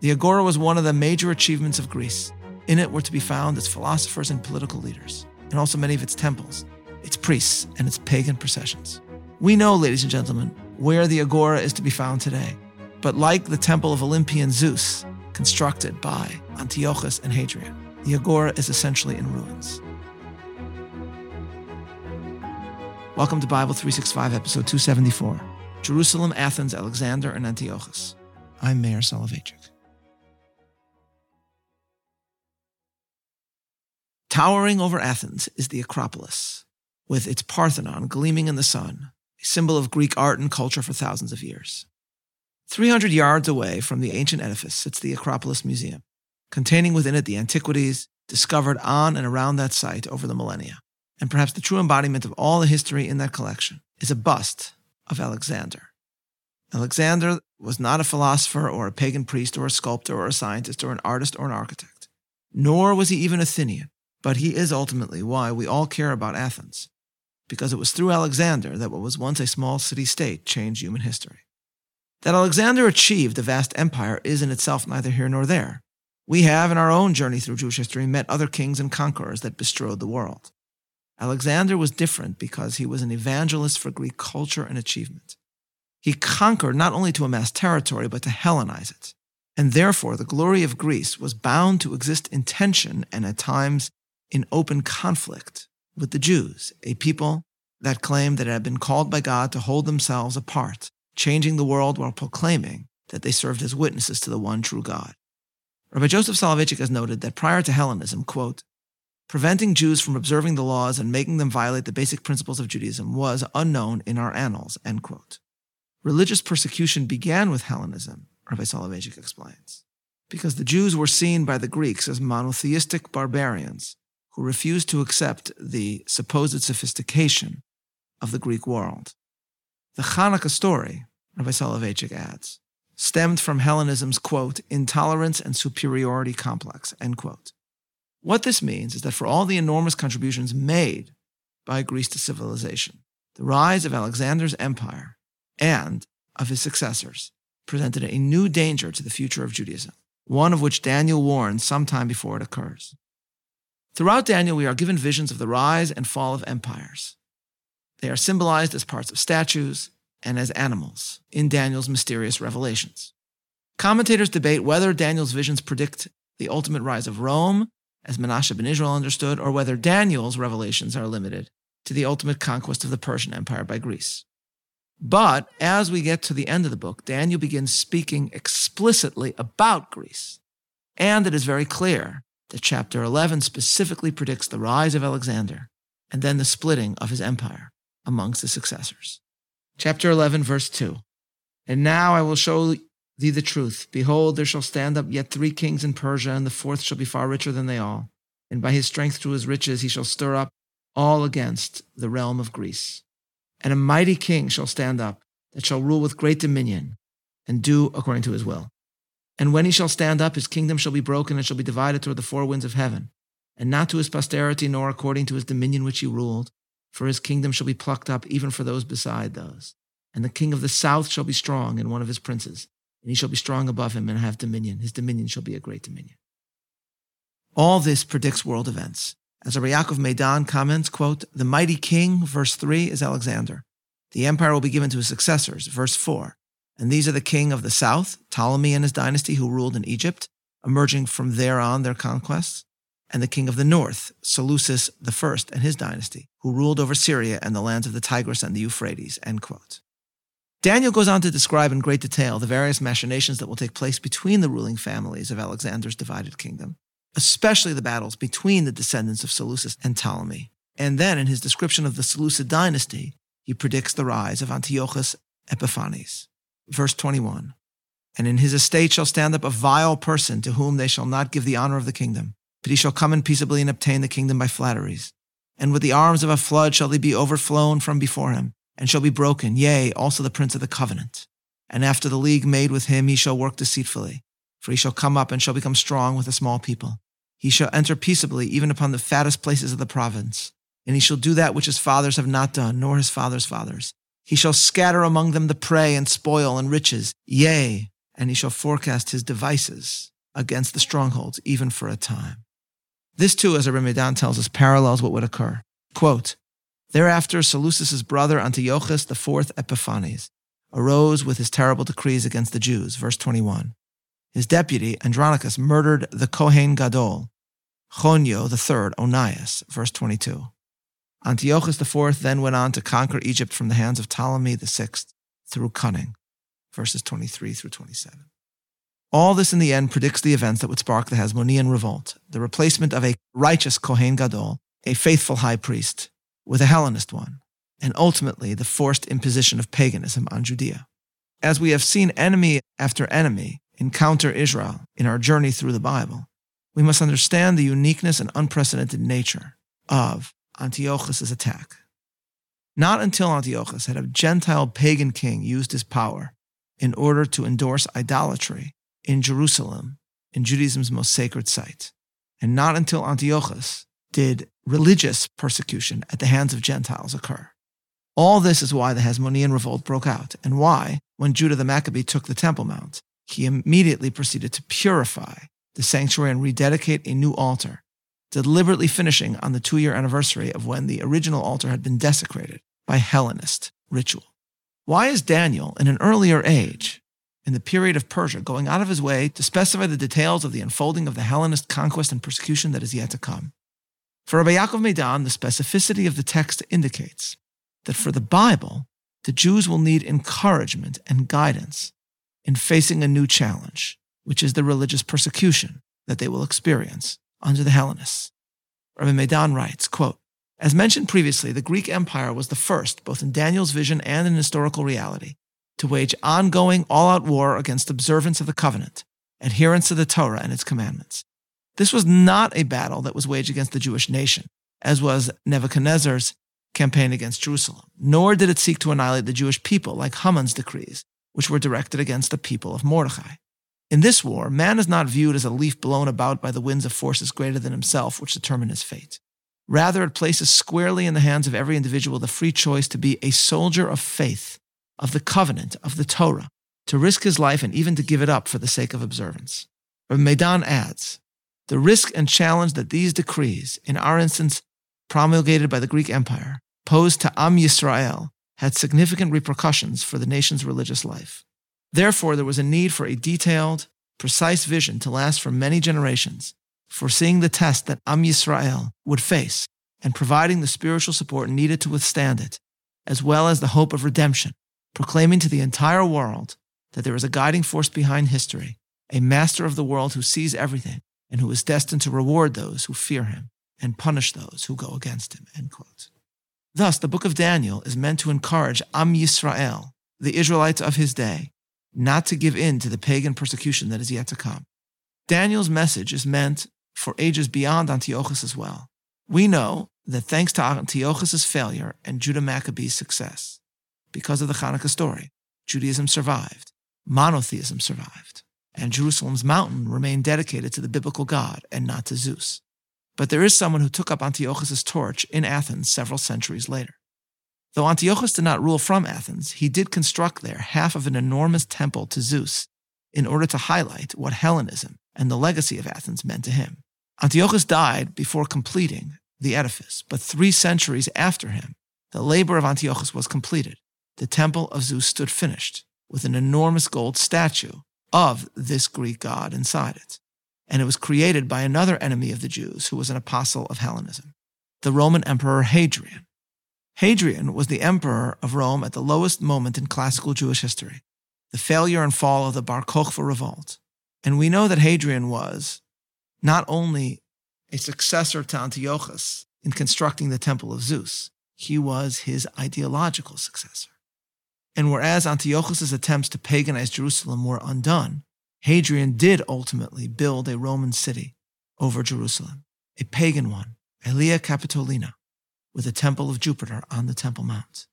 The Agora was one of the major achievements of Greece. In it were to be found its philosophers and political leaders, and also many of its temples, its priests, and its pagan processions. We know, ladies and gentlemen, where the Agora is to be found today. But like the temple of Olympian Zeus, constructed by Antiochus and Hadrian, the Agora is essentially in ruins. Welcome to Bible 365, episode 274 Jerusalem, Athens, Alexander, and Antiochus. I'm Meir Soloveichik. Towering over Athens is the Acropolis, with its Parthenon gleaming in the sun, a symbol of Greek art and culture for thousands of years. 300 yards away from the ancient edifice sits the Acropolis Museum, containing within it the antiquities discovered on and around that site over the millennia. And perhaps the true embodiment of all the history in that collection is a bust of Alexander. Alexander was not a philosopher or a pagan priest or a sculptor or a scientist or an artist or an architect, nor was he even Athenian. But he is ultimately why we all care about Athens, because it was through Alexander that what was once a small city state changed human history. That Alexander achieved a vast empire is in itself neither here nor there. We have, in our own journey through Jewish history, met other kings and conquerors that bestrode the world. Alexander was different because he was an evangelist for Greek culture and achievement. He conquered not only to amass territory, but to Hellenize it. And therefore, the glory of Greece was bound to exist in tension and at times in open conflict with the Jews, a people that claimed that it had been called by God to hold themselves apart, changing the world while proclaiming that they served as witnesses to the one true God. Rabbi Joseph Soloveitchik has noted that prior to Hellenism, quote, preventing Jews from observing the laws and making them violate the basic principles of Judaism was unknown in our annals, end quote. Religious persecution began with Hellenism, Rabbi Soloveitchik explains, because the Jews were seen by the Greeks as monotheistic barbarians who refused to accept the supposed sophistication of the Greek world. The Hanukkah story, Rabbi Soloveitchik adds, stemmed from Hellenism's, quote, intolerance and superiority complex, end quote. What this means is that for all the enormous contributions made by Greece to civilization, the rise of Alexander's empire and of his successors presented a new danger to the future of Judaism, one of which Daniel warns sometime before it occurs. Throughout Daniel, we are given visions of the rise and fall of empires. They are symbolized as parts of statues and as animals in Daniel's mysterious revelations. Commentators debate whether Daniel's visions predict the ultimate rise of Rome, as Menashe ben Israel understood, or whether Daniel's revelations are limited to the ultimate conquest of the Persian Empire by Greece. But as we get to the end of the book, Daniel begins speaking explicitly about Greece. And it is very clear that chapter 11 specifically predicts the rise of Alexander and then the splitting of his empire amongst his successors. Chapter 11, verse 2. And now I will show thee the truth. Behold, there shall stand up yet three kings in Persia, and the fourth shall be far richer than they all. And by his strength through his riches he shall stir up all against the realm of Greece. And a mighty king shall stand up that shall rule with great dominion and do according to his will. And when he shall stand up, his kingdom shall be broken and shall be divided toward the four winds of heaven, and not to his posterity, nor according to his dominion which he ruled. For his kingdom shall be plucked up even for those beside those. And the king of the south shall be strong in one of his princes, and he shall be strong above him and have dominion. His dominion shall be a great dominion. All this predicts world events. As Yaakov Medan comments, quote, the mighty king, verse 3, is Alexander. The empire will be given to his successors, verse 4. And these are the king of the south, Ptolemy and his dynasty, who ruled in Egypt, emerging from there on their conquests, and the king of the north, Seleucus I and his dynasty, who ruled over Syria and the lands of the Tigris and the Euphrates. End quote. Daniel goes on to describe in great detail the various machinations that will take place between the ruling families of Alexander's divided kingdom, especially the battles between the descendants of Seleucus and Ptolemy. And then, in his description of the Seleucid dynasty, he predicts the rise of Antiochus Epiphanes. Verse 21 And in his estate shall stand up a vile person to whom they shall not give the honor of the kingdom, but he shall come in peaceably and obtain the kingdom by flatteries. And with the arms of a flood shall they be overflown from before him, and shall be broken, yea, also the prince of the covenant. And after the league made with him, he shall work deceitfully, for he shall come up and shall become strong with a small people. He shall enter peaceably even upon the fattest places of the province, and he shall do that which his fathers have not done, nor his fathers' fathers, he shall scatter among them the prey and spoil and riches, yea, and he shall forecast his devices against the strongholds, even for a time. This too, as Rabbi Medan tells us, parallels what would occur. Quote, Thereafter, Seleucus' brother Antiochus IV Epiphanes arose with his terrible decrees against the Jews. Verse 21. His deputy, Andronicus, murdered the Kohen Gadol, Chonio Third Onias. Verse 22. Antiochus IV then went on to conquer Egypt from the hands of Ptolemy VI through cunning. Verses 23 through 27. All this in the end predicts the events that would spark the Hasmonean revolt, the replacement of a righteous Kohen Gadol, a faithful high priest, with a Hellenist one, and ultimately the forced imposition of paganism on Judea. As we have seen enemy after enemy encounter Israel in our journey through the Bible, we must understand the uniqueness and unprecedented nature of Antiochus' attack. Not until Antiochus had a Gentile pagan king used his power in order to endorse idolatry in Jerusalem, in Judaism's most sacred site. And not until Antiochus did religious persecution at the hands of Gentiles occur. All this is why the Hasmonean revolt broke out, and why, when Judah the Maccabee took the Temple Mount, he immediately proceeded to purify the sanctuary and rededicate a new altar, deliberately finishing on the two year anniversary of when the original altar had been desecrated by Hellenist ritual. Why is Daniel, in an earlier age, in the period of Persia, going out of his way to specify the details of the unfolding of the Hellenist conquest and persecution that is yet to come? For Rabbi Yaakov Medan, the specificity of the text indicates that for the Bible, the Jews will need encouragement and guidance in facing a new challenge, which is the religious persecution that they will experience under the Hellenists. Rabbi Medan writes, quote, as mentioned previously, the Greek Empire was the first, both in Daniel's vision and in historical reality, to wage ongoing, all out war against observance of the covenant, adherence to the Torah and its commandments. This was not a battle that was waged against the Jewish nation, as was Nebuchadnezzar's campaign against Jerusalem, nor did it seek to annihilate the Jewish people like Haman's decrees, which were directed against the people of Mordechai. In this war, man is not viewed as a leaf blown about by the winds of forces greater than himself, which determine his fate. Rather, it places squarely in the hands of every individual the free choice to be a soldier of faith, of the covenant, of the Torah, to risk his life and even to give it up for the sake of observance. But Medan adds, the risk and challenge that these decrees, in our instance promulgated by the Greek Empire, posed to Am Yisrael had significant repercussions for the nation's religious life. Therefore, there was a need for a detailed, precise vision to last for many generations foreseeing the test that Am Yisrael would face and providing the spiritual support needed to withstand it, as well as the hope of redemption, proclaiming to the entire world that there is a guiding force behind history, a master of the world who sees everything and who is destined to reward those who fear him and punish those who go against him. Thus, the book of Daniel is meant to encourage Am Yisrael, the Israelites of his day, not to give in to the pagan persecution that is yet to come. Daniel's message is meant for ages beyond Antiochus as well. We know that thanks to Antiochus' failure and Judah Maccabee's success, because of the Hanukkah story, Judaism survived, monotheism survived, and Jerusalem's mountain remained dedicated to the biblical God and not to Zeus. But there is someone who took up Antiochus' torch in Athens several centuries later. Though Antiochus did not rule from Athens, he did construct there half of an enormous temple to Zeus in order to highlight what Hellenism and the legacy of Athens meant to him. Antiochus died before completing the edifice, but three centuries after him, the labor of Antiochus was completed. The temple of Zeus stood finished with an enormous gold statue of this Greek god inside it. And it was created by another enemy of the Jews who was an apostle of Hellenism, the Roman Emperor Hadrian. Hadrian was the emperor of Rome at the lowest moment in classical Jewish history, the failure and fall of the Bar Kokhba revolt. And we know that Hadrian was, not only a successor to Antiochus in constructing the temple of Zeus, he was his ideological successor. And whereas Antiochus's attempts to paganize Jerusalem were undone, Hadrian did ultimately build a Roman city over Jerusalem, a pagan one, Aelia Capitolina, with a temple of Jupiter on the Temple Mount.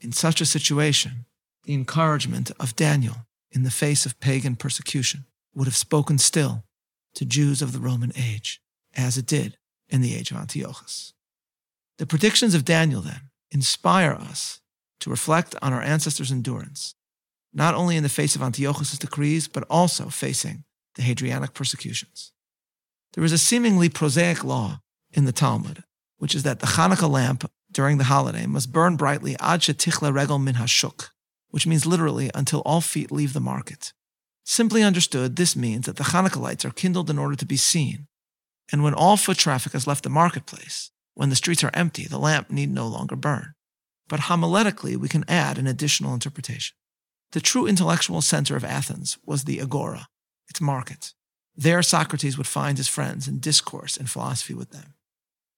In such a situation, the encouragement of Daniel in the face of pagan persecution would have spoken still to Jews of the Roman age, as it did in the age of Antiochus. The predictions of Daniel, then, inspire us to reflect on our ancestors' endurance not only in the face of Antiochus' decrees, but also facing the Hadrianic persecutions. There is a seemingly prosaic law in the Talmud, which is that the Hanukkah lamp during the holiday must burn brightly ad shetichla regel min hashuk, which means literally until all feet leave the market. Simply understood, this means that the Hanukkah lights are kindled in order to be seen, and when all foot traffic has left the marketplace, when the streets are empty, the lamp need no longer burn. But homiletically, we can add an additional interpretation. The true intellectual center of Athens was the agora, its market. There, Socrates would find his friends and discourse in philosophy with them.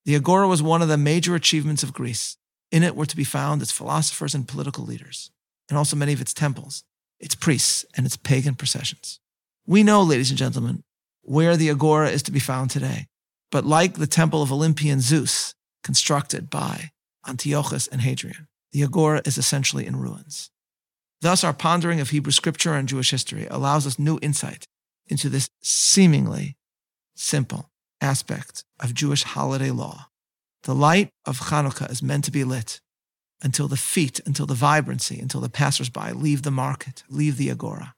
The agora was one of the major achievements of Greece. In it were to be found its philosophers and political leaders, and also many of its temples, its priests, and its pagan processions. We know, ladies and gentlemen, where the agora is to be found today. But like the temple of Olympian Zeus, constructed by Antiochus and Hadrian, the agora is essentially in ruins. Thus, our pondering of Hebrew scripture and Jewish history allows us new insight into this seemingly simple aspect of Jewish holiday law. The light of Hanukkah is meant to be lit until the feet, until the vibrancy, until the passersby leave the market, leave the agora.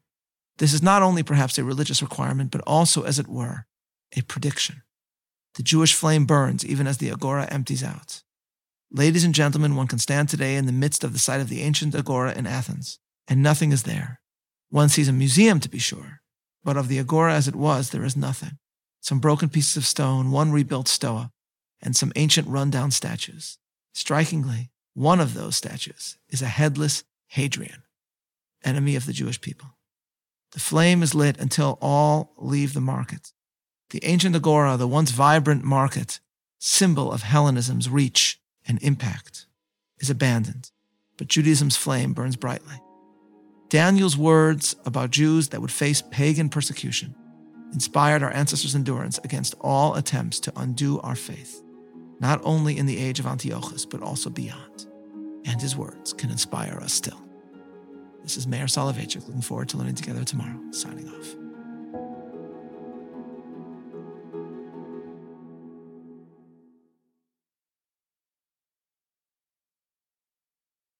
This is not only perhaps a religious requirement, but also, as it were, a prediction. The Jewish flame burns even as the agora empties out. Ladies and gentlemen, one can stand today in the midst of the site of the ancient agora in Athens, and nothing is there. One sees a museum, to be sure, but of the agora as it was, there is nothing. Some broken pieces of stone, one rebuilt stoa, and some ancient run-down statues. Strikingly, one of those statues is a headless Hadrian, enemy of the Jewish people. The flame is lit until all leave the market. The ancient agora, the once vibrant market, symbol of Hellenism's reach and impact, is abandoned, but Judaism's flame burns brightly. Daniel's words about Jews that would face pagan persecution inspired our ancestors' endurance against all attempts to undo our faith, not only in the age of Antiochus, but also beyond. And his words can inspire us still. This is Meir Soloveichik, looking forward to learning together tomorrow, signing off.